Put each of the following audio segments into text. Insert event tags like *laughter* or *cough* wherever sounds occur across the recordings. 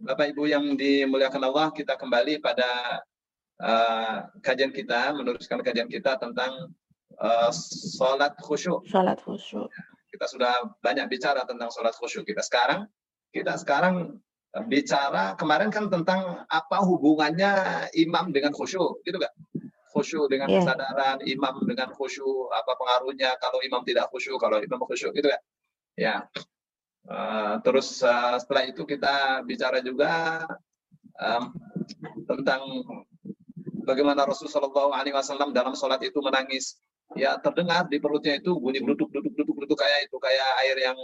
Bapak Ibu yang dimuliakan Allah, kita kembali pada uh, kajian kita, meneruskan kajian kita tentang uh, sholat khusyuk. Sholat khusyuk. Kita sudah banyak bicara tentang sholat khusyuk. Kita sekarang, kita sekarang bicara kemarin kan tentang apa hubungannya imam dengan khusyuk, gitu kan? Khusyuk dengan yeah. kesadaran, imam dengan khusyuk, apa pengaruhnya kalau imam tidak khusyuk, kalau imam khusyuk, gitu kan? Ya, Uh, terus uh, setelah itu kita bicara juga um, tentang bagaimana Rasulullah SAW dalam sholat itu menangis. Ya terdengar di perutnya itu bunyi duduk duduk duduk duduk kayak itu kayak air yang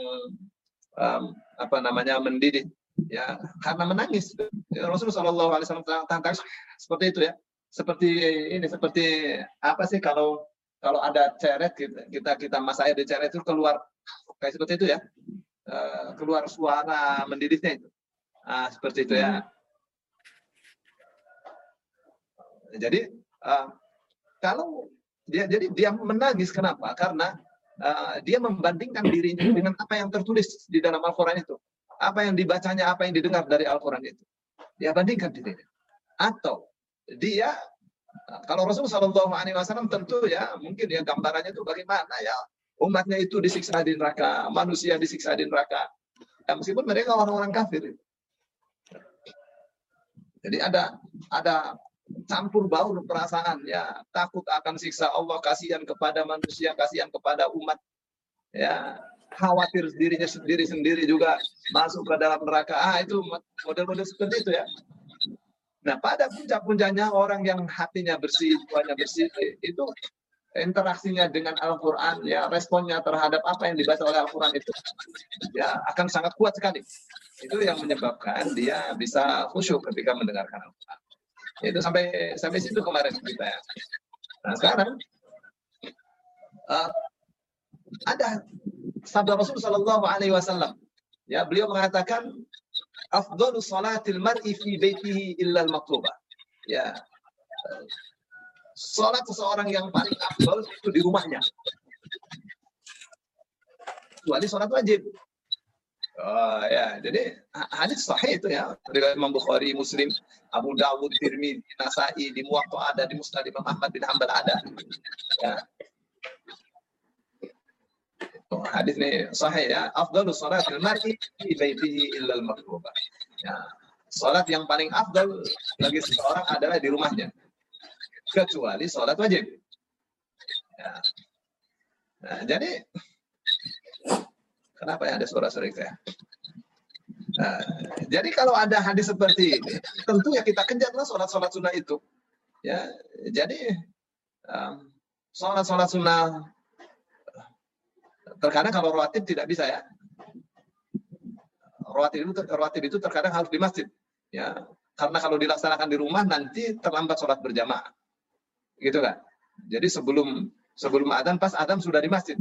um, apa namanya mendidih. Ya karena menangis. Ya, Rasulullah SAW tangkap seperti itu ya. Seperti ini seperti apa sih kalau kalau ada ceret kita kita, kita mas air di ceret itu keluar kayak seperti itu ya Eh, keluar suara mendidihnya itu. Nah, seperti itu ya. Jadi uh, kalau dia jadi dia menangis kenapa? Karena uh, dia membandingkan dirinya dengan apa yang tertulis di dalam Al-Qur'an itu. Apa yang dibacanya, apa yang didengar dari Al-Qur'an itu. Dia bandingkan dirinya. Atau dia kalau Rasulullah Wasallam tentu ya mungkin ya gambarannya itu bagaimana ya umatnya itu disiksa di neraka, manusia disiksa di neraka. Ya, meskipun mereka orang-orang kafir. Jadi ada ada campur baur perasaan ya takut akan siksa Allah kasihan kepada manusia kasihan kepada umat ya khawatir dirinya sendiri sendiri juga masuk ke dalam neraka ah itu model-model seperti itu ya nah pada puncak-puncaknya orang yang hatinya bersih tuanya bersih itu interaksinya dengan Al-Quran, ya responnya terhadap apa yang dibaca oleh Al-Quran itu, ya akan sangat kuat sekali. Itu yang menyebabkan dia bisa khusyuk ketika mendengarkan Al-Quran. Itu sampai sampai situ kemarin kita ya. Nah sekarang uh, ada sabda Rasul Shallallahu. Ya beliau mengatakan, "Afdalu salatil mar'i fi baitihi illa al-maktubah." Ya, sholat seseorang yang paling afdol itu di rumahnya. Kecuali sholat wajib. Oh ya, jadi hadis sahih itu ya dari Imam Bukhari, Muslim, Abu Dawud, Tirmidzi, Nasai, di Muwatta ada, di Musnad Imam Ahmad bin Hanbal ada. Ya. Oh, hadis ini sahih ya. Afdalu salat al-mar'i fi baitihi illa al-maktubah. Ya. Salat yang paling afdal bagi seseorang adalah di rumahnya kecuali sholat wajib. Ya. Nah, jadi kenapa ya ada suara-suara ya? Nah, jadi kalau ada hadis seperti ini, tentu ya kita kejarlah sholat-sholat sunnah itu. Ya, jadi um, sholat-sholat sunnah terkadang kalau rawatib tidak bisa ya. Rawatib itu, rawatib itu terkadang harus di masjid. Ya, karena kalau dilaksanakan di rumah nanti terlambat sholat berjamaah gitu kan. Jadi sebelum sebelum adzan pas adzan sudah di masjid.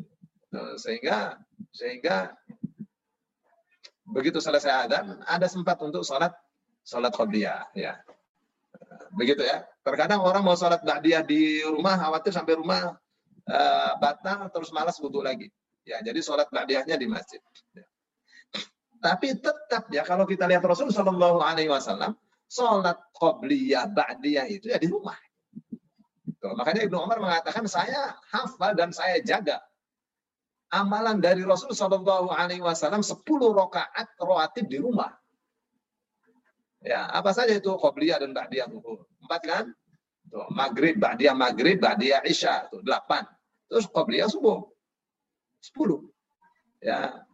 Sehingga sehingga begitu selesai adzan ada sempat untuk sholat sholat qabliyah ya. Begitu ya. Terkadang orang mau sholat ba'diyah di rumah khawatir sampai rumah uh, batal terus malas wudhu lagi. Ya jadi sholat ba'diyahnya di masjid ya. tapi tetap ya kalau kita lihat Rasul Shallallahu Alaihi Wasallam sholat qabliyah ba'diyah itu ya di rumah Gitu. Makanya Ibnu Umar mengatakan saya hafal dan saya jaga amalan dari Rasul Shallallahu Alaihi Wasallam 10 rakaat rawatib di rumah. Ya, apa saja itu qobliyah dan ba'diyah zuhur. Empat kan? Tuh, maghrib, ba'diyah maghrib, ba'diyah isya. Tuh, delapan. Terus qobliyah subuh. Sepuluh. Ya.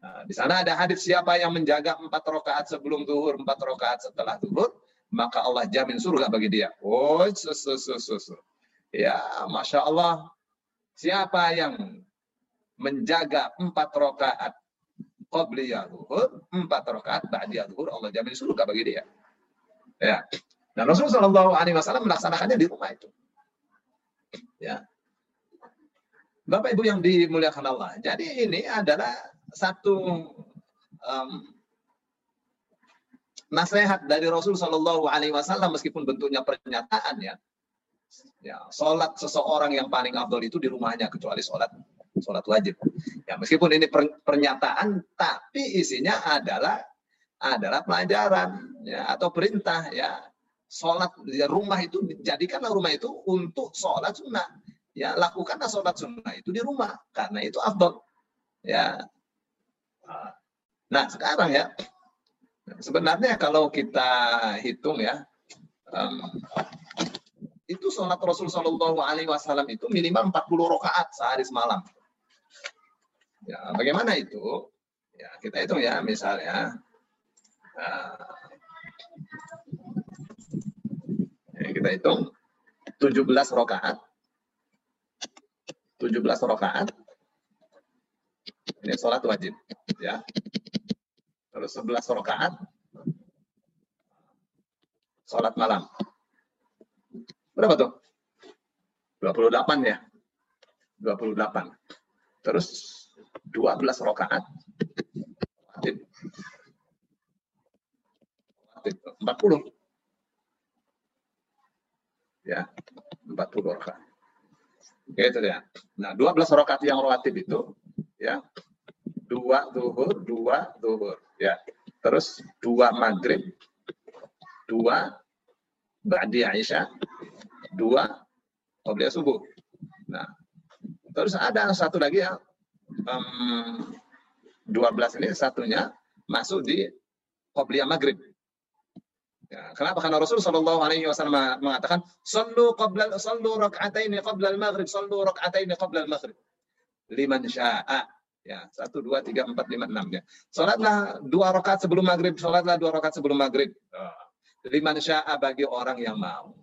Nah, di sana ada hadis siapa yang menjaga empat rakaat sebelum zuhur, empat rakaat setelah zuhur, maka Allah jamin surga bagi dia. Oh, susu, susu, susu. Ya, masya Allah. Siapa yang menjaga empat rakaat qabliyah zuhur, empat rakaat ba'diyah zuhur, Allah jamin surga bagi dia. Ya. Dan Rasulullah Wasallam melaksanakannya di rumah itu. Ya. Bapak Ibu yang dimuliakan Allah. Jadi ini adalah satu um, nasihat dari Rasul Shallallahu Alaihi Wasallam meskipun bentuknya pernyataan ya, ya sholat seseorang yang paling afdol itu di rumahnya kecuali sholat sholat wajib. Ya meskipun ini pernyataan, tapi isinya adalah adalah pelajaran ya atau perintah ya. Sholat di rumah itu jadikanlah rumah itu untuk sholat sunnah. Ya lakukanlah sholat sunnah itu di rumah karena itu afdol. Ya. Nah sekarang ya sebenarnya kalau kita hitung ya um, itu sholat Rasul Shallallahu Alaihi Wasallam itu minimal 40 rakaat sehari semalam ya bagaimana itu ya kita hitung ya misalnya Nah, kita hitung 17 rokaat. 17 rokaat. Ini sholat wajib. ya. Terus 11 rokaat. Sholat malam. Berapa tuh? 28 ya. 28. Terus 12 rokaat. Wajib. 40. Ya, 40 rakaat. Gitu ya. Nah, 12 rakaat yang rawatib itu ya. Dua zuhur, dua zuhur, ya. Terus dua maghrib, dua ba'di Aisyah, dua qobliya subuh. Nah, terus ada satu lagi ya, um, 12 ini satunya masuk di qobliya maghrib. Ya, kenapa? Karena Rasul Shallallahu Alaihi Wasallam mengatakan, "Sallu qabla sallu rak'ataini qabla al-maghrib, sallu rak'ataini qabla al-maghrib." Liman sya'a. Ya, satu, dua, tiga, empat, lima, enam. Ya. Salatlah dua rakaat sebelum maghrib, salatlah dua rakaat sebelum maghrib. Liman sya'a bagi orang yang mau.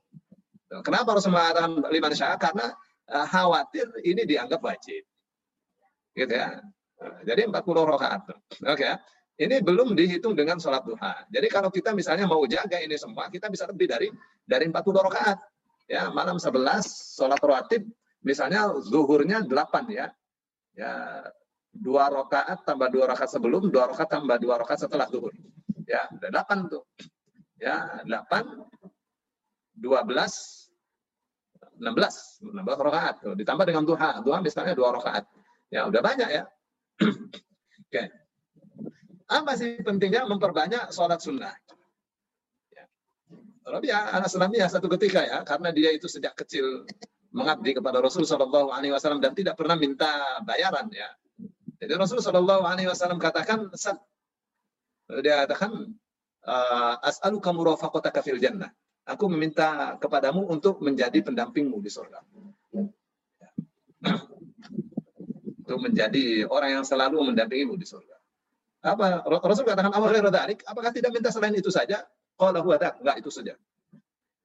Kenapa Rasul mengatakan liman sya'a? Karena uh, khawatir ini dianggap wajib. Gitu ya. Jadi 40 rakaat. Oke okay, ya. Ini belum dihitung dengan sholat duha. Jadi kalau kita misalnya mau jaga ini semua, kita bisa lebih dari dari 40 rakaat. Ya, malam 11 sholat rawatib, misalnya zuhurnya 8 ya. Ya, dua rakaat tambah dua rakaat sebelum, dua rakaat tambah dua rakaat setelah zuhur. Ya, ada 8 tuh. Ya, 8 12 16 16 rakaat tuh. ditambah dengan duha. Duha misalnya dua rakaat. Ya, udah banyak ya. *clears throat* Oke. Okay. Apa sih pentingnya memperbanyak sholat sunnah? Ya. Rabi'ah anak Salamiyah satu ketika ya, karena dia itu sejak kecil mengabdi kepada Rasul Wasallam dan tidak pernah minta bayaran ya. Jadi Rasul Shallallahu Alaihi Wasallam katakan, dia katakan, uh, as'aluka murafaqataka fil jannah. Aku meminta kepadamu untuk menjadi pendampingmu di surga. Untuk menjadi orang yang selalu mendampingimu di surga. Apa Rasul katakan awal dzalik, apakah tidak minta selain itu saja? Qala huwa enggak itu saja.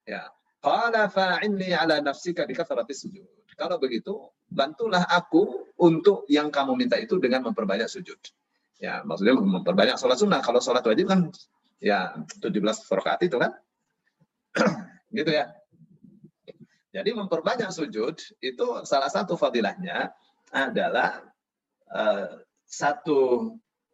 Ya. Qala fa'inni ala nafsika bi sujud. Kalau begitu, bantulah aku untuk yang kamu minta itu dengan memperbanyak sujud. Ya, maksudnya memperbanyak sholat sunnah. Kalau sholat wajib kan ya 17 rakaat itu kan. *clears throat* gitu ya. Jadi memperbanyak sujud itu salah satu fadilahnya adalah uh, satu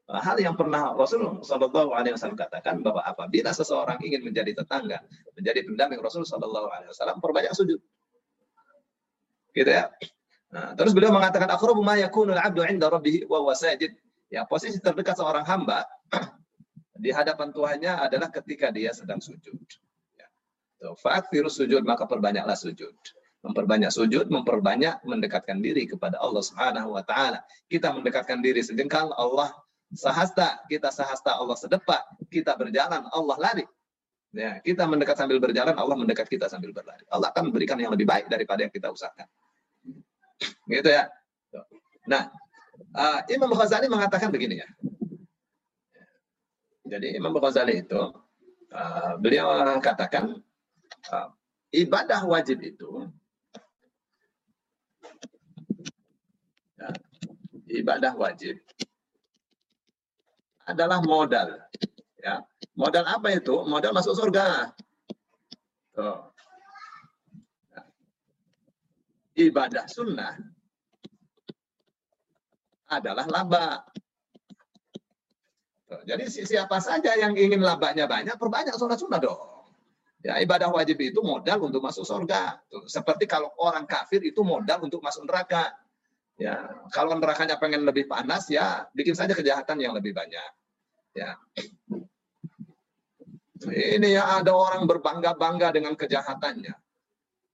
hal yang pernah Rasul Shallallahu Alaihi Wasallam katakan bahwa apabila seseorang ingin menjadi tetangga, menjadi pendamping Rasul Shallallahu Alaihi Wasallam, perbanyak sujud. Gitu ya. Nah, terus beliau mengatakan akhrabu ma yakunul abdu 'inda rabbih wa huwa sajid. Ya, posisi terdekat seorang hamba *clears throat* di hadapan Tuhannya adalah ketika dia sedang sujud. Ya. virus sujud maka perbanyaklah sujud memperbanyak sujud, memperbanyak mendekatkan diri kepada Allah Subhanahu wa taala. Kita mendekatkan diri sejengkal, Allah sahasta, kita sahasta Allah sedepak, kita berjalan, Allah lari. Ya, kita mendekat sambil berjalan, Allah mendekat kita sambil berlari. Allah akan memberikan yang lebih baik daripada yang kita usahakan. Gitu ya. Nah, uh, Imam Ghazali mengatakan begini ya. Jadi Imam Ghazali itu uh, beliau katakan uh, ibadah wajib itu ya, ibadah wajib adalah modal. Ya. Modal apa itu? Modal masuk surga. Tuh. Ibadah sunnah adalah laba. Jadi siapa saja yang ingin labanya banyak, perbanyak sholat sunnah dong. Ya, ibadah wajib itu modal untuk masuk surga. Seperti kalau orang kafir itu modal untuk masuk neraka. Ya, kalau nerakanya pengen lebih panas, ya bikin saja kejahatan yang lebih banyak. Ya. Ini ya ada orang berbangga-bangga dengan kejahatannya.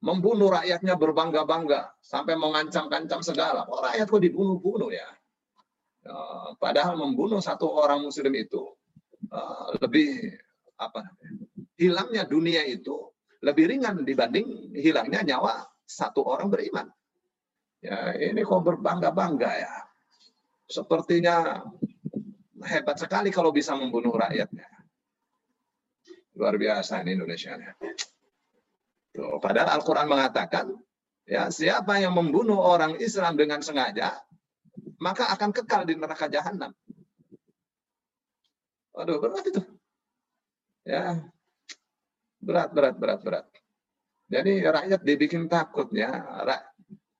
Membunuh rakyatnya berbangga-bangga. Sampai mengancam-ancam segala. Oh, rakyat kok dibunuh-bunuh ya. ya. Padahal membunuh satu orang muslim itu uh, lebih apa hilangnya dunia itu lebih ringan dibanding hilangnya nyawa satu orang beriman. Ya, ini kok berbangga-bangga ya. Sepertinya hebat sekali kalau bisa membunuh rakyatnya. Luar biasa ini Indonesia. Tuh, padahal Al-Quran mengatakan, ya siapa yang membunuh orang Islam dengan sengaja, maka akan kekal di neraka jahanam. Waduh, berat itu. Ya, berat, berat, berat, berat. Jadi rakyat dibikin takut ya.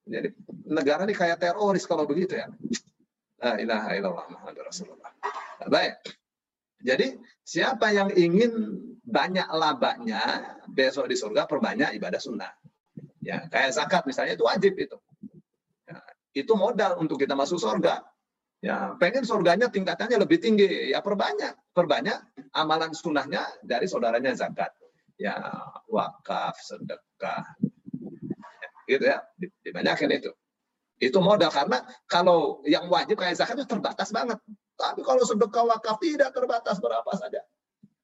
Jadi negara ini kayak teroris kalau begitu ya. La ilaha illallah. Baik. Jadi siapa yang ingin banyak labanya besok di surga perbanyak ibadah sunnah. Ya, kayak zakat misalnya itu wajib itu. Ya, itu modal untuk kita masuk surga. Ya, pengen surganya tingkatannya lebih tinggi, ya perbanyak, perbanyak amalan sunnahnya dari saudaranya zakat. Ya, wakaf, sedekah. Ya, gitu ya, dibanyakin itu. Itu modal karena kalau yang wajib kayak zakat itu terbatas banget. Tapi kalau sedekah wakaf tidak terbatas berapa saja.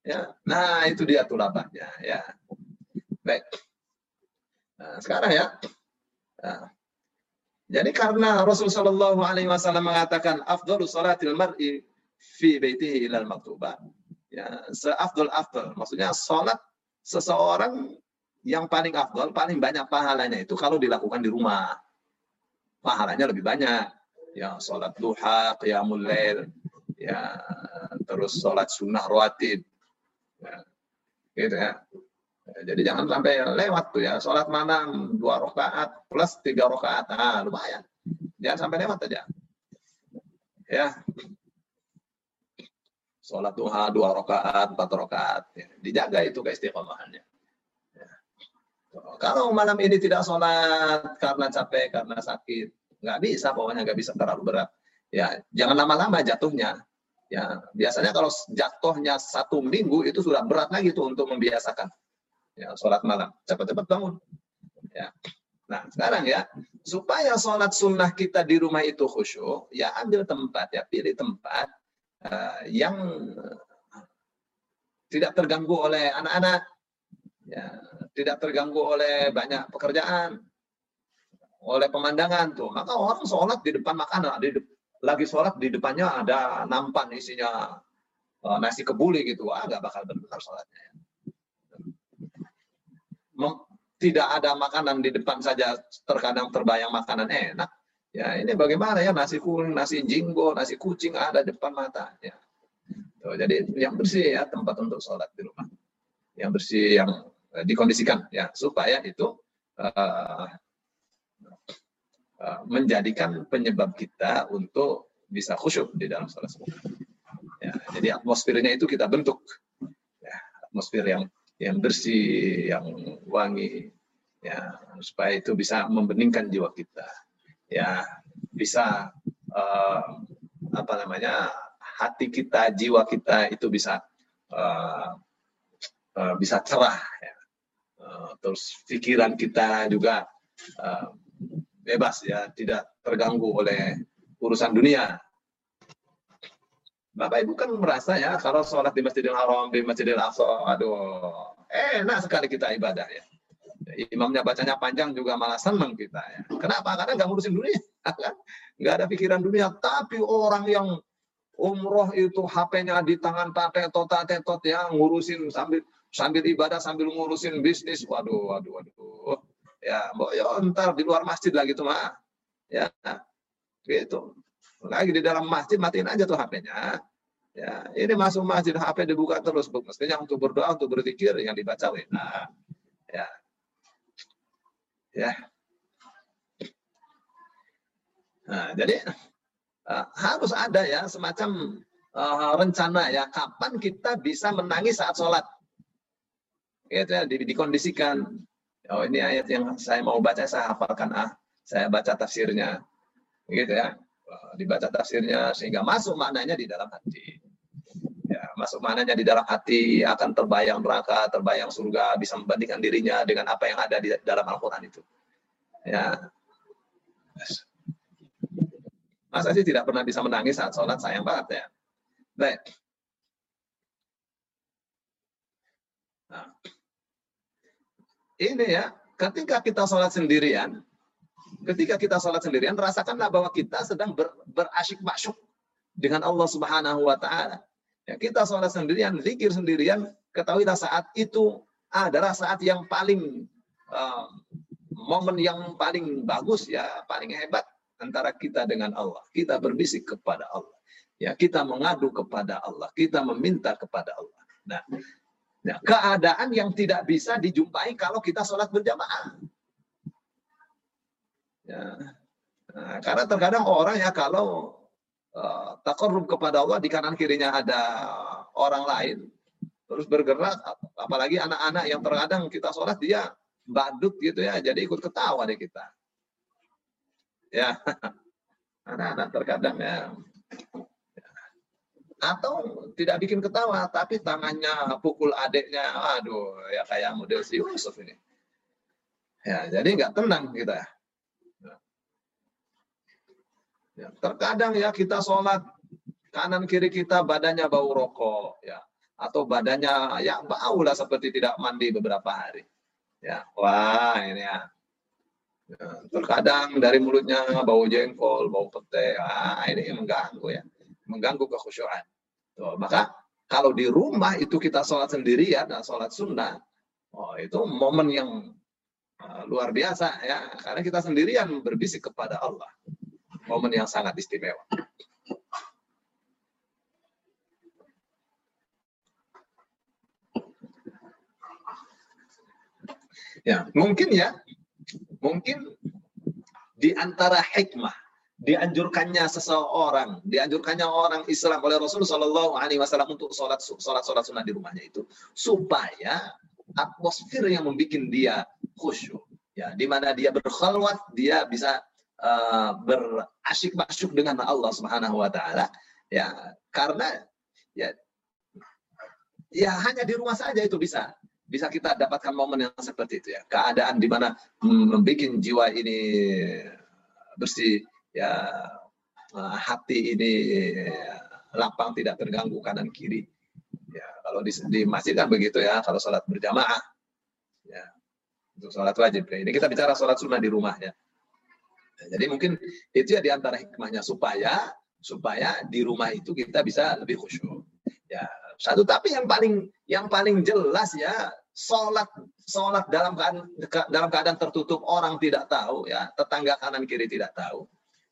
Ya. Nah, itu dia tuh labahnya ya. Baik. Nah, sekarang ya. Nah. Jadi karena Rasulullah Shallallahu alaihi wasallam mengatakan afdalu salatil mar'i fi baitihi ilal maktubah. Ya, seafdal afdal. Maksudnya salat seseorang yang paling afdal, paling banyak pahalanya itu kalau dilakukan di rumah. Pahalanya lebih banyak. Ya, salat duha, qiyamul lail, ya terus sholat sunnah rawatib gitu ya. Jadi jangan sampai lewat tuh ya. Sholat malam dua rakaat plus tiga rakaat. Ah lumayan. Jangan sampai lewat aja. Ya. Sholat duha dua rakaat empat rakaat. Ya. dijaga itu keistiqomahannya. Ya. kalau malam ini tidak sholat karena capek karena sakit nggak bisa pokoknya nggak bisa terlalu berat. Ya jangan lama-lama jatuhnya Ya, biasanya kalau jatuhnya satu minggu itu sudah berat lagi tuh untuk membiasakan. Ya, sholat malam. Cepat-cepat bangun. Ya. Nah, sekarang ya, supaya sholat sunnah kita di rumah itu khusyuk, ya ambil tempat, ya pilih tempat uh, yang tidak terganggu oleh anak-anak, ya, tidak terganggu oleh banyak pekerjaan, oleh pemandangan tuh. Maka orang sholat di depan makanan, di, lagi sholat di depannya ada nampan isinya uh, nasi kebuli gitu, ah nggak bakal benar sholatnya. Tidak ada makanan di depan saja terkadang terbayang makanan enak. Ya ini bagaimana ya nasi kuning, nasi jinggo, nasi kucing ada depan mata. Ya. Jadi yang bersih ya tempat untuk sholat di rumah. Yang bersih yang uh, dikondisikan ya supaya itu Eh, menjadikan penyebab kita untuk bisa khusyuk di dalam sholat subuh. Ya, jadi atmosfernya itu kita bentuk, ya, atmosfer yang yang bersih, yang wangi, ya supaya itu bisa membeningkan jiwa kita, ya bisa uh, apa namanya hati kita, jiwa kita itu bisa uh, uh, bisa cerah, ya. terus pikiran kita juga bebas ya, tidak terganggu oleh urusan dunia. Bapak Ibu kan merasa ya kalau sholat di Masjidil Haram, di Masjidil Aqsa, aduh, enak sekali kita ibadah ya. Imamnya bacanya panjang juga malah senang kita ya. Kenapa? Karena nggak ngurusin dunia, *laughs* kan? Nggak ada pikiran dunia. Tapi orang yang umroh itu HP-nya di tangan tatetot tatetot ya ngurusin sambil sambil ibadah sambil ngurusin bisnis. Waduh, waduh, waduh ya mbok yo ntar di luar masjid lah gitu mah ya gitu. Lagi di dalam masjid matiin aja tuh HP-nya ya ini masuk masjid HP dibuka terus mestinya untuk berdoa untuk berzikir yang dibaca nah ya. Ya. Nah jadi uh, harus ada ya semacam uh, rencana ya kapan kita bisa menangis saat sholat. Gitu ya di, dikondisikan oh ini ayat yang saya mau baca saya hafalkan ah saya baca tafsirnya gitu ya dibaca tafsirnya sehingga masuk maknanya di dalam hati ya masuk mananya di dalam hati akan terbayang neraka, terbayang surga, bisa membandingkan dirinya dengan apa yang ada di dalam Al-Quran itu. Ya. Masa sih tidak pernah bisa menangis saat sholat, sayang banget ya. Baik. Nah. Ini ya, ketika kita sholat sendirian, ketika kita sholat sendirian, rasakanlah bahwa kita sedang ber, berasyik masyuk dengan Allah Subhanahu wa taala. Ya, kita sholat sendirian, zikir sendirian, ketahuilah saat itu adalah saat yang paling uh, momen yang paling bagus ya, paling hebat antara kita dengan Allah. Kita berbisik kepada Allah. Ya, kita mengadu kepada Allah, kita meminta kepada Allah. Nah, nah keadaan yang tidak bisa dijumpai kalau kita sholat berjamaah. Ya. Nah, karena terkadang orang ya kalau uh, takarrub kepada Allah di kanan kirinya ada orang lain terus bergerak apalagi anak-anak yang terkadang kita sholat dia badut gitu ya jadi ikut ketawa deh kita ya *laughs* anak-anak terkadang ya atau tidak bikin ketawa tapi tangannya pukul adiknya. Aduh ya kayak model si Yusuf ini. Ya jadi nggak tenang kita. Ya, terkadang ya kita sholat kanan kiri kita badannya bau rokok ya. Atau badannya ya bau lah seperti tidak mandi beberapa hari. Ya wah ini ya, ya terkadang dari mulutnya bau jengkol bau pete ah ini mengganggu ya mengganggu kekhusyuan. Tuh, maka kalau di rumah itu kita sholat sendirian dan sholat sunnah oh itu momen yang uh, luar biasa ya. Karena kita sendirian berbisik kepada Allah. Momen yang sangat istimewa. Ya, mungkin ya, mungkin di antara hikmah dianjurkannya seseorang, dianjurkannya orang Islam oleh Rasulullah Shallallahu Alaihi Wasallam untuk sholat sholat sholat sunnah di rumahnya itu supaya atmosfer yang membuat dia khusyuk, ya, di mana dia berkhalwat, dia bisa uh, berasyik masuk dengan Allah Subhanahu Wa Taala, ya, karena ya, ya hanya di rumah saja itu bisa. Bisa kita dapatkan momen yang seperti itu ya. Keadaan di mana membuat jiwa ini bersih, ya eh, hati ini lapang tidak terganggu kanan kiri. Ya, kalau di, di masjid kan begitu ya, kalau sholat berjamaah. Ya, untuk sholat wajib. Ya. Ini kita bicara sholat sunnah di rumah ya. ya jadi mungkin itu ya di antara hikmahnya supaya supaya di rumah itu kita bisa lebih khusyuk. Ya, satu tapi yang paling yang paling jelas ya sholat sholat dalam keadaan dalam keadaan tertutup orang tidak tahu ya tetangga kanan kiri tidak tahu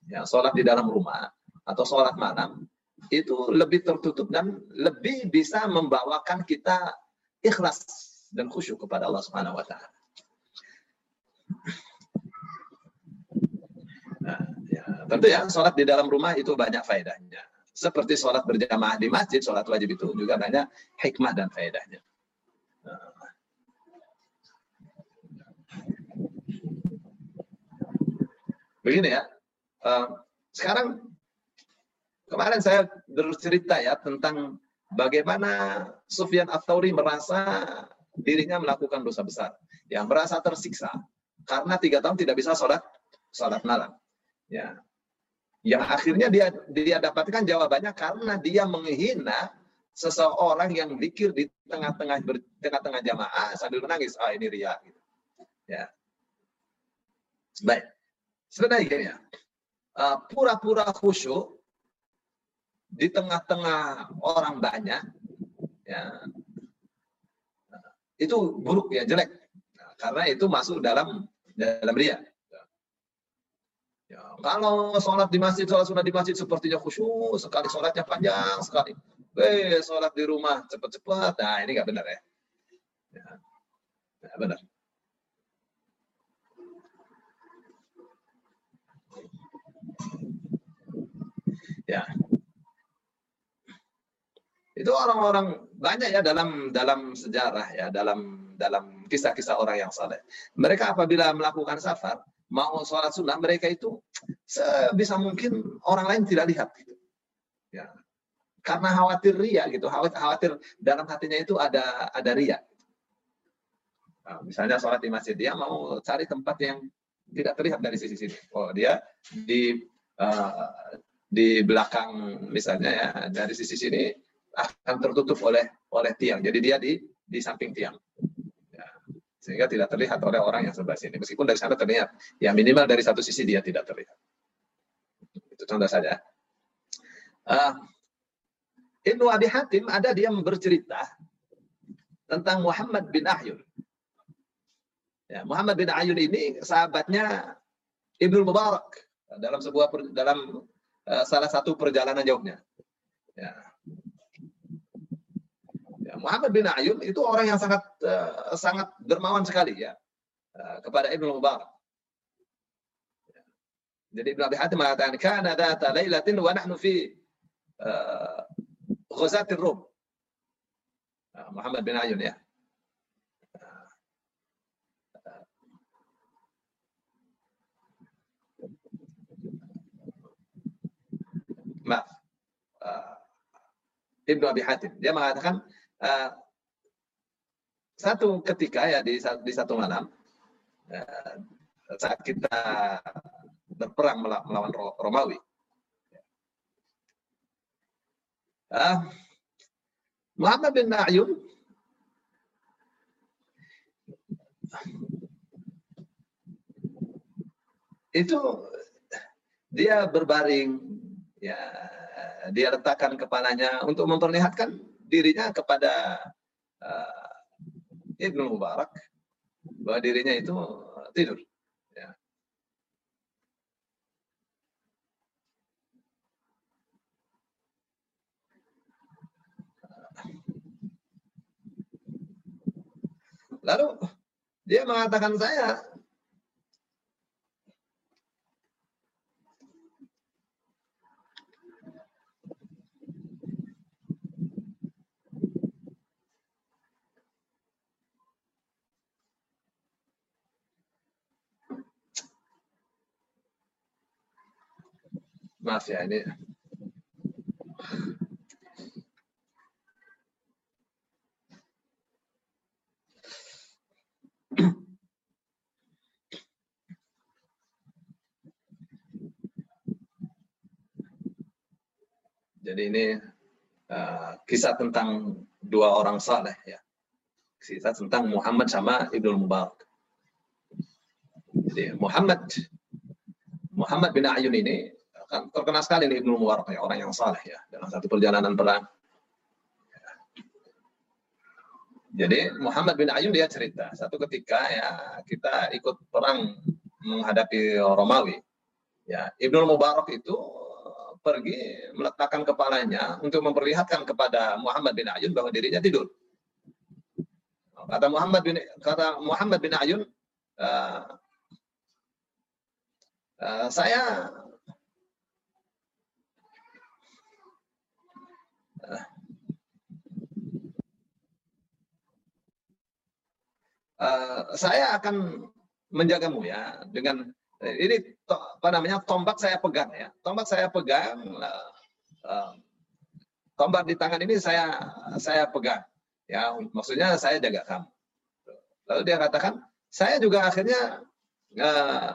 ya sholat di dalam rumah atau sholat malam itu lebih tertutup dan lebih bisa membawakan kita ikhlas dan khusyuk kepada Allah Subhanahu wa taala. Nah, ya, tentu ya sholat di dalam rumah itu banyak faedahnya. Seperti sholat berjamaah di masjid, sholat wajib itu juga banyak hikmah dan faedahnya. Begini ya, uh, sekarang kemarin saya bercerita ya tentang bagaimana Sufyan Ats-Tsauri merasa dirinya melakukan dosa besar, yang merasa tersiksa karena tiga tahun tidak bisa sholat sholat malam. Ya, yang akhirnya dia dia dapatkan jawabannya karena dia menghina seseorang yang dikir di tengah-tengah tengah-tengah jamaah sambil menangis. Ah ini ria. Gitu. Ya. Baik. Sebenarnya pura-pura khusyuk di tengah-tengah orang banyak, ya, itu buruk ya jelek, nah, karena itu masuk dalam dalam ria. Ya, kalau sholat di masjid, sholat sunnah di masjid sepertinya khusyuk sekali, sholatnya panjang sekali. Eh, sholat di rumah cepat-cepat, nah ini nggak benar ya. ya. Benar. Ya. Itu orang-orang banyak ya dalam dalam sejarah ya, dalam dalam kisah-kisah orang yang saleh. Mereka apabila melakukan safar, mau sholat sunnah, mereka itu sebisa mungkin orang lain tidak lihat. Gitu. Ya. karena khawatir ria gitu, khawatir, khawatir dalam hatinya itu ada ada ria. Nah, misalnya sholat di masjid, dia mau cari tempat yang tidak terlihat dari sisi sini. Oh, dia di uh, di belakang misalnya ya dari sisi sini akan tertutup oleh oleh tiang. Jadi dia di di samping tiang. Ya, sehingga tidak terlihat oleh orang yang sebelah sini. Meskipun dari sana terlihat, ya minimal dari satu sisi dia tidak terlihat. Itu contoh saja. Uh, Ibnu Abi Hatim ada dia bercerita tentang Muhammad bin Ahyun. Ya, Muhammad bin Ayun ini sahabatnya Ibnu Mubarak dalam sebuah dalam uh, salah satu perjalanan jauhnya. Ya. ya. Muhammad bin Ayun itu orang yang sangat uh, sangat dermawan sekali ya uh, kepada Ibnu Mubarak. Ya. Jadi Ibnu Abi Hatim mengatakan kana data lailatin wa nahnu fi ghazatir Rum. Muhammad bin Ayun ya. maaf uh, Ibnu Abi Hatim. Dia mengatakan uh, satu ketika ya di, di satu malam uh, saat kita berperang melawan Romawi uh, Muhammad bin Na'yun itu dia berbaring ya dia letakkan kepalanya untuk memperlihatkan dirinya kepada uh, Ibnu Mubarak bahwa dirinya itu tidur. Ya. Lalu dia mengatakan saya maaf ya ini Jadi ini uh, kisah tentang dua orang saleh ya. Kisah tentang Muhammad sama Ibnu Mubarak. Jadi Muhammad Muhammad bin Ayun ini kan terkenal sekali nih Ibnu Mubarak ya, orang yang saleh ya dalam satu perjalanan perang. Jadi Muhammad bin Ayun dia cerita satu ketika ya kita ikut perang menghadapi Romawi. Ya, Ibnu Mubarak itu pergi meletakkan kepalanya untuk memperlihatkan kepada Muhammad bin Ayun bahwa dirinya tidur. Kata Muhammad bin kata Muhammad bin Ayun, uh, uh, saya uh, saya akan menjagamu ya dengan ini to, apa namanya tombak saya pegang ya. Tombak saya pegang uh, uh, tombak di tangan ini saya saya pegang ya. Maksudnya saya jaga kamu. Lalu dia katakan saya juga akhirnya uh,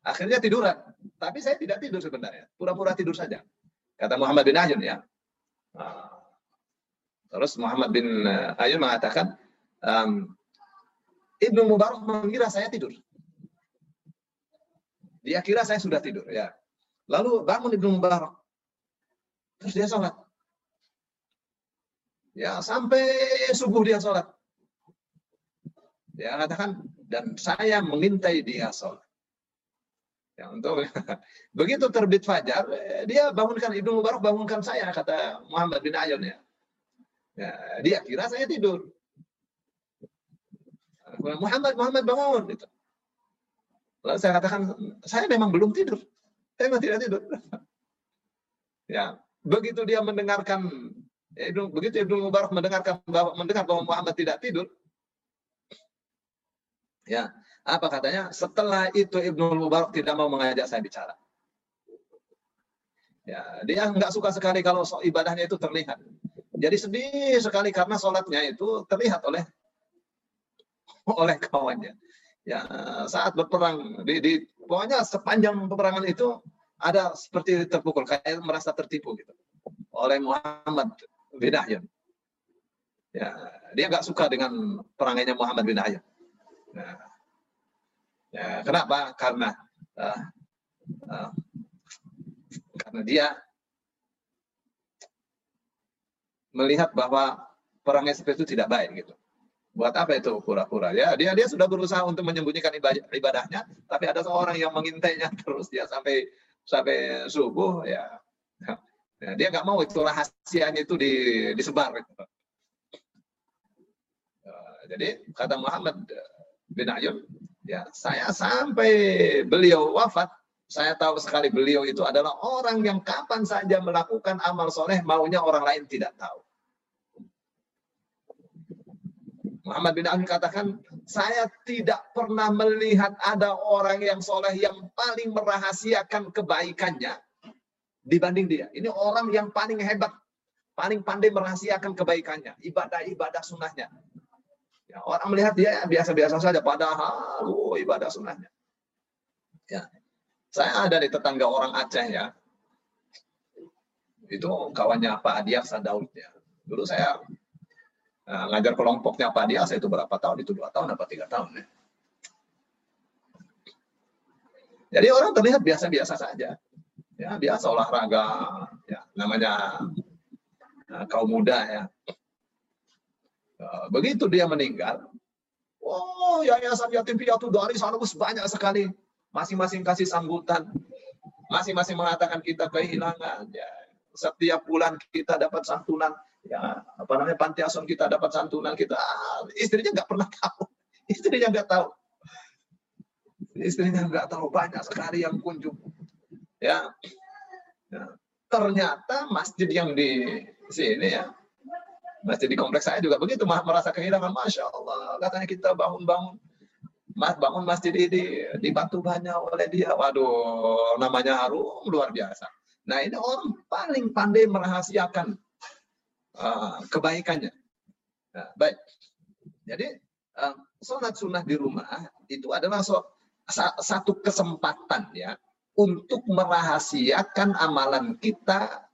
akhirnya tiduran. Tapi saya tidak tidur sebenarnya. Pura-pura tidur saja kata Muhammad bin Ayun ya uh, Terus Muhammad bin eh, Ayun mengatakan, um, Ibnu Mubarak mengira saya tidur. Dia kira saya sudah tidur. ya. Lalu bangun Ibnu Mubarak. Terus dia sholat. Ya, sampai subuh dia sholat. Dia katakan, dan saya mengintai dia sholat. Ya, untuk *laughs* begitu terbit fajar, dia bangunkan Ibnu Mubarak bangunkan saya kata Muhammad bin Ayun ya. Ya, dia kira saya tidur. Muhammad, Muhammad bangun. Gitu. Lalu saya katakan, saya memang belum tidur. Saya memang tidak tidur. *laughs* ya, begitu dia mendengarkan, ya, begitu Ibnu Mubarak mendengarkan bahwa, mendengar bahwa Muhammad tidak tidur, ya, apa katanya? Setelah itu Ibnu Mubarak tidak mau mengajak saya bicara. Ya, dia nggak suka sekali kalau ibadahnya itu terlihat. Jadi sedih sekali karena sholatnya itu terlihat oleh *laughs* oleh kawannya. Ya, saat berperang di, di pokoknya sepanjang peperangan itu ada seperti terpukul kayak merasa tertipu gitu oleh Muhammad bin Ayyub. Ya, dia nggak suka dengan perangainya Muhammad bin Ayyub. Nah, ya, kenapa? Karena uh, uh, karena dia melihat bahwa perangnya seperti itu tidak baik gitu. Buat apa itu pura-pura? Ya, dia dia sudah berusaha untuk menyembunyikan ibadahnya, tapi ada seorang yang mengintainya *laughs* terus dia sampai sampai subuh ya. ya dia nggak mau itu rahasianya itu di, disebar. Gitu. jadi kata Muhammad bin Ayub, ya saya sampai beliau wafat saya tahu sekali beliau itu adalah orang yang kapan saja melakukan amal soleh maunya orang lain tidak tahu. Muhammad bin Ali katakan, saya tidak pernah melihat ada orang yang soleh yang paling merahasiakan kebaikannya dibanding dia. Ini orang yang paling hebat, paling pandai merahasiakan kebaikannya, ibadah-ibadah sunnahnya. Ya, orang melihat dia biasa-biasa saja, padahal oh, ibadah sunnahnya. Ya, saya ada di tetangga orang Aceh ya. Itu kawannya Pak Adiasa Daud ya. Dulu saya uh, ngajar kelompoknya Pak Adiasa itu berapa tahun? Itu dua tahun apa tiga tahun ya. Jadi orang terlihat biasa-biasa saja. Ya, biasa olahraga, ya, namanya uh, kaum muda ya. Uh, begitu dia meninggal, oh yayasan yatim piatu dari sana banyak sekali masing-masing kasih sambutan, masing-masing mengatakan kita kehilangan. Ya. Setiap bulan kita dapat santunan, ya apa namanya panti asuhan kita dapat santunan kita istrinya nggak pernah tahu, *laughs* istrinya nggak tahu, istrinya nggak tahu banyak sekali yang kunjung. Ya, ya. ternyata masjid yang di sini ya masjid di kompleks saya juga begitu merasa kehilangan masya Allah katanya kita bangun-bangun Mas bangun masjid ini dibantu banyak oleh dia. Waduh, namanya harum luar biasa. Nah ini orang paling pandai merahasiakan uh, kebaikannya. Nah, baik. Jadi uh, sholat sunnah di rumah itu adalah so, sa, satu kesempatan ya untuk merahasiakan amalan kita,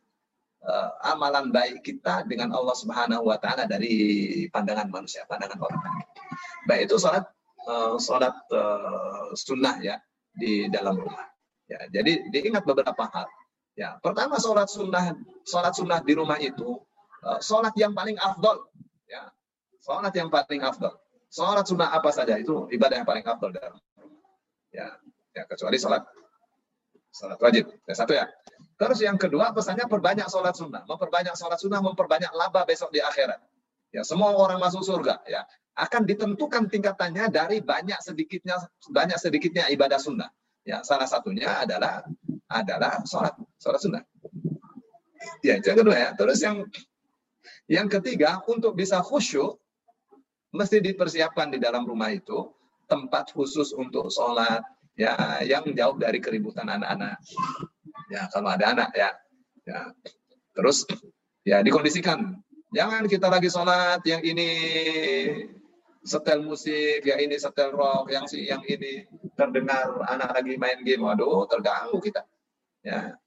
uh, amalan baik kita dengan Allah Subhanahu Wa Taala dari pandangan manusia, pandangan orang. Baik itu sholat uh, sholat uh, sunnah ya di dalam rumah. Ya, jadi diingat beberapa hal. Ya, pertama sholat sunnah, sholat sunnah di rumah itu uh, sholat yang paling afdol. Ya, sholat yang paling afdol. Sholat sunnah apa saja itu ibadah yang paling afdol dalam. Ya, ya kecuali sholat sholat wajib. Ya, satu ya. Terus yang kedua pesannya perbanyak sholat sunnah. Memperbanyak sholat sunnah, memperbanyak laba besok di akhirat. Ya, semua orang masuk surga. Ya, akan ditentukan tingkatannya dari banyak sedikitnya banyak sedikitnya ibadah sunnah. Ya, salah satunya adalah adalah sholat sholat sunnah. Ya, yang kedua ya. Terus yang yang ketiga untuk bisa khusyuk mesti dipersiapkan di dalam rumah itu tempat khusus untuk sholat ya yang jauh dari keributan anak-anak. Ya kalau ada anak ya. Ya. Terus ya dikondisikan. Jangan kita lagi sholat yang ini setel musik, yang ini setel rock, yang si yang ini terdengar anak lagi main game, waduh terganggu kita. Ya.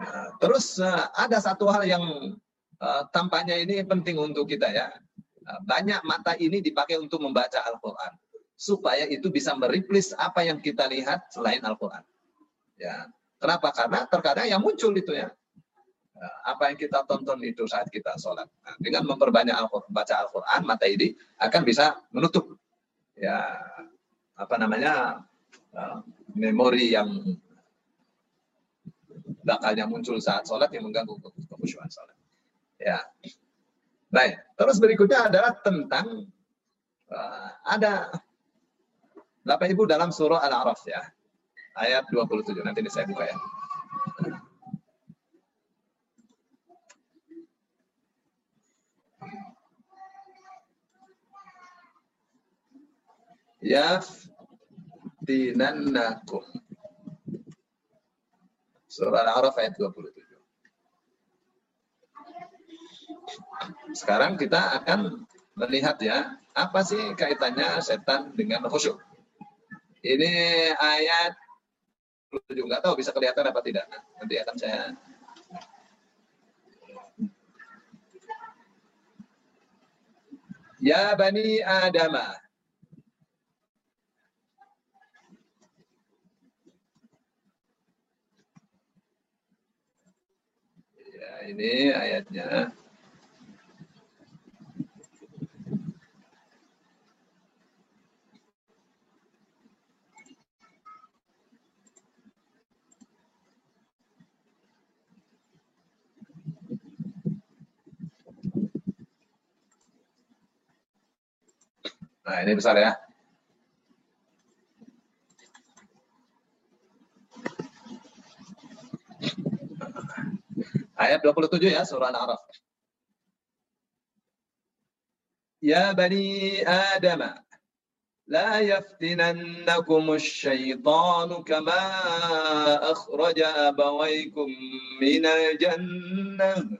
Nah, terus uh, ada satu hal yang uh, tampaknya ini penting untuk kita ya. Banyak mata ini dipakai untuk membaca Al-Quran supaya itu bisa meriplis apa yang kita lihat selain Al-Quran. Ya, kenapa? Karena terkadang yang muncul itu ya Nah, apa yang kita tonton itu saat kita sholat. Nah, dengan memperbanyak Al baca Al-Quran, mata ini akan bisa menutup ya apa namanya uh, memori yang bakalnya muncul saat sholat yang mengganggu kekhusyuan sholat. Ya, baik. Terus berikutnya adalah tentang uh, ada Bapak Ibu dalam surah Al-A'raf ya, ayat 27. Nanti ini saya buka ya. yaftinannakum Surah Al-A'raf ayat 27. Sekarang kita akan melihat ya, apa sih kaitannya setan dengan khusyuk. Ini ayat 27, nggak tahu bisa kelihatan apa tidak. Nanti akan saya Ya Bani Adam. Ya, ini ayatnya. Nah, ini besar ya. Ayat 27 ya, surah Al-A'raf. Ya Bani Adam, لا يفتننكم الشيطان كما أخرج أبويكم من الجنة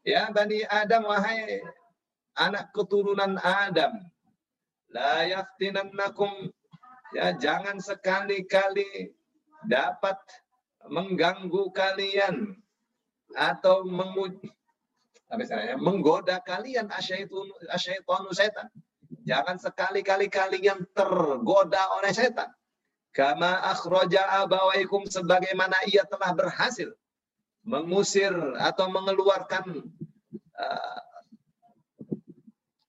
Ya Bani Adam, wahai anak keturunan Adam. La yaftinannakum. Ya, jangan sekali-kali dapat mengganggu kalian atau menguji ya, menggoda kalian asyaitun asyaitonu setan. Jangan sekali-kali kalian tergoda oleh setan. Kama akhraja abawaikum sebagaimana ia telah berhasil mengusir atau mengeluarkan uh,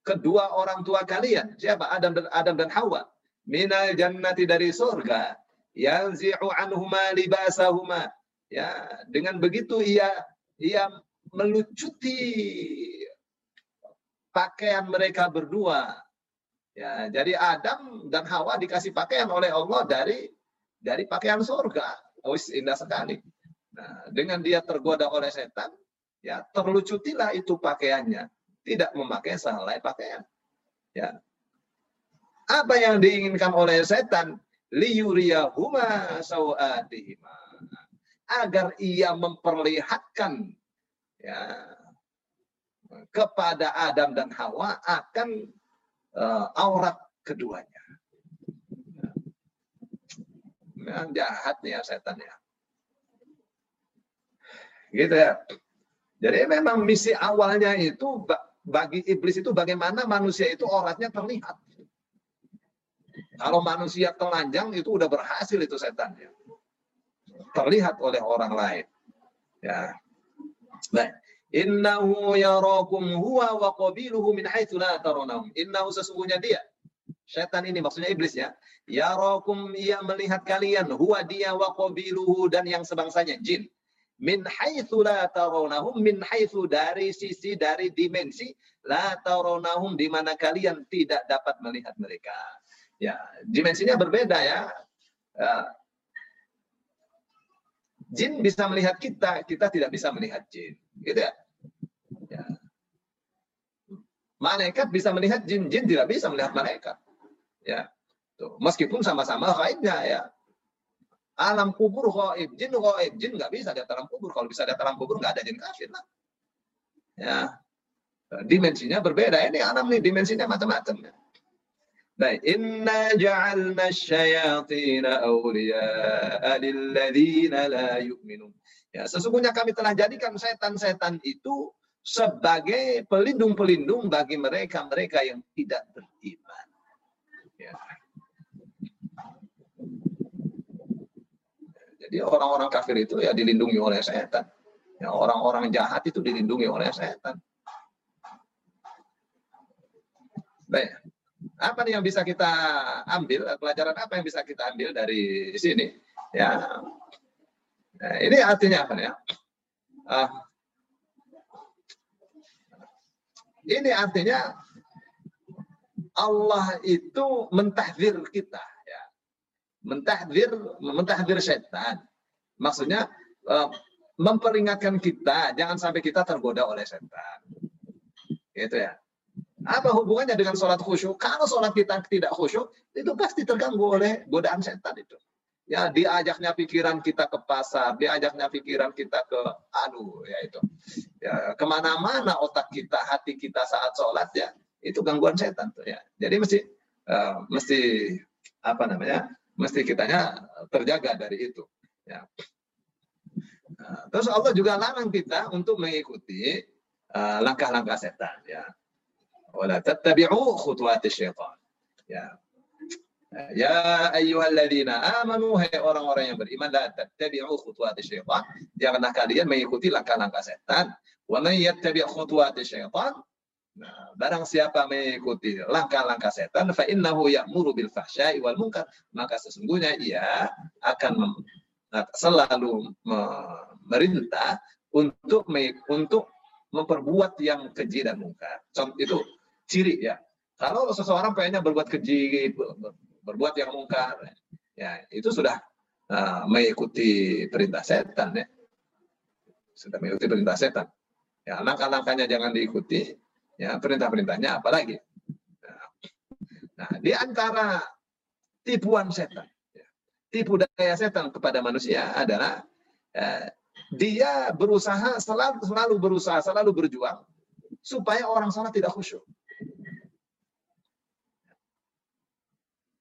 kedua orang tua kalian. Siapa? Adam dan Adam dan Hawa. Minal jannati dari surga. Yanzi'u anhuma libasahuma. Ya dengan begitu ia ia melucuti pakaian mereka berdua. Ya jadi Adam dan Hawa dikasih pakaian oleh Allah dari dari pakaian surga. Oh indah sekali Nah, dengan dia tergoda oleh setan, ya terlucutilah itu pakaiannya, tidak memakai sehelai pakaian. Ya. Apa yang diinginkan oleh setan? Liyuriyahuma sawatihima. Agar ia memperlihatkan ya, kepada Adam dan Hawa akan uh, aurat keduanya. Yang jahat nih ya setan ya. Gitu ya. Jadi memang misi awalnya itu bagi iblis itu bagaimana manusia itu oratnya terlihat. Kalau manusia telanjang itu udah berhasil itu setannya. Terlihat oleh orang lain. Ya. Baik. Innahu yarakum huwa wa qabiluhu min haitsu la tarawunahum. Innahu sesungguhnya dia. Setan ini maksudnya iblis ya. Yarakum ia melihat kalian huwa dia wa qabiluhu dan yang sebangsanya jin min haitsu la tarawnahum min haitsu dari sisi dari dimensi la tarawnahum di mana kalian tidak dapat melihat mereka. Ya, dimensinya berbeda ya. ya. Jin bisa melihat kita, kita tidak bisa melihat jin. Gitu ya. ya. Malaikat bisa melihat jin, jin tidak bisa melihat malaikat. Ya. Tuh, meskipun sama-sama gaibnya ya Alam kubur gaib, jin gaib, jin nggak bisa di alam kubur. Kalau bisa di alam kubur nggak ada jin kafir lah. Ya, dimensinya berbeda. Ini alam nih dimensinya macam-macam. Ya. Baik, inna ja'alna syayatina awliya'a lilladzina la yu'minun. Ya, sesungguhnya kami telah jadikan setan-setan itu sebagai pelindung-pelindung bagi mereka-mereka yang tidak beriman. Ya. Jadi orang-orang kafir itu ya dilindungi oleh setan. Ya, orang-orang jahat itu dilindungi oleh setan. Baik. Apa nih yang bisa kita ambil? Pelajaran apa yang bisa kita ambil dari sini? Ya. Nah, ini artinya apa ya? uh, ini artinya Allah itu mentahdir kita. Mentahdir mentahdir setan. Maksudnya uh, memperingatkan kita jangan sampai kita tergoda oleh setan. Gitu ya. Apa hubungannya dengan sholat khusyuk? Kalau sholat kita tidak khusyuk, itu pasti terganggu oleh godaan setan itu. Ya, diajaknya pikiran kita ke pasar, diajaknya pikiran kita ke, aduh, ya itu. Ya, ke mana-mana otak kita, hati kita saat sholat ya, itu gangguan setan tuh ya. Jadi mesti, uh, mesti apa namanya, mesti kitanya terjaga dari itu. Ya. Nah, terus Allah juga larang kita untuk mengikuti eh, langkah-langkah setan. Ya wala tattabi'u khutuwati syaitan. Ya. Ya ayyuhalladzina amanu hai orang-orang yang beriman la tattabi'u khutuwati syaitan. Janganlah kalian mengikuti langkah-langkah setan. Wa man yattabi' khutuwati syaitan Nah, barang siapa mengikuti langkah-langkah setan, fa innahu ya'muru bil fahsya'i wal munkar, maka sesungguhnya ia akan selalu memerintah untuk untuk memperbuat yang keji dan mungkar. Contoh itu ciri ya. Kalau seseorang pengennya berbuat keji, berbuat yang mungkar, ya itu sudah uh, mengikuti perintah setan ya. Sudah mengikuti perintah setan. Ya, langkah-langkahnya jangan diikuti, ya perintah-perintahnya apalagi. Nah, nah, di antara tipuan setan, ya, tipu daya setan kepada manusia adalah eh, dia berusaha selalu, selalu berusaha, selalu berjuang supaya orang sana tidak khusyuk.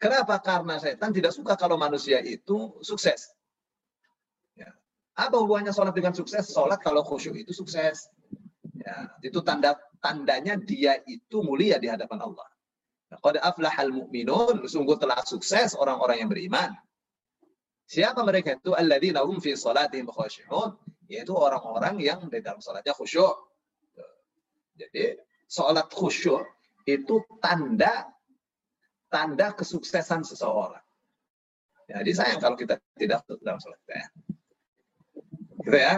Kenapa? Karena setan tidak suka kalau manusia itu sukses. Ya. Apa hubungannya sholat dengan sukses? Sholat kalau khusyuk itu sukses. Ya, itu tanda tandanya dia itu mulia di hadapan Allah. Qad aflahal mu'minun, sungguh telah sukses orang-orang yang beriman. Siapa mereka itu? Alladzina hum fi salatihim khushu'un, yaitu orang-orang yang di dalam salatnya khusyuk. Jadi, salat khusyuk itu tanda tanda kesuksesan seseorang. Jadi sayang kalau kita tidak dalam sholat ya. Gitu ya.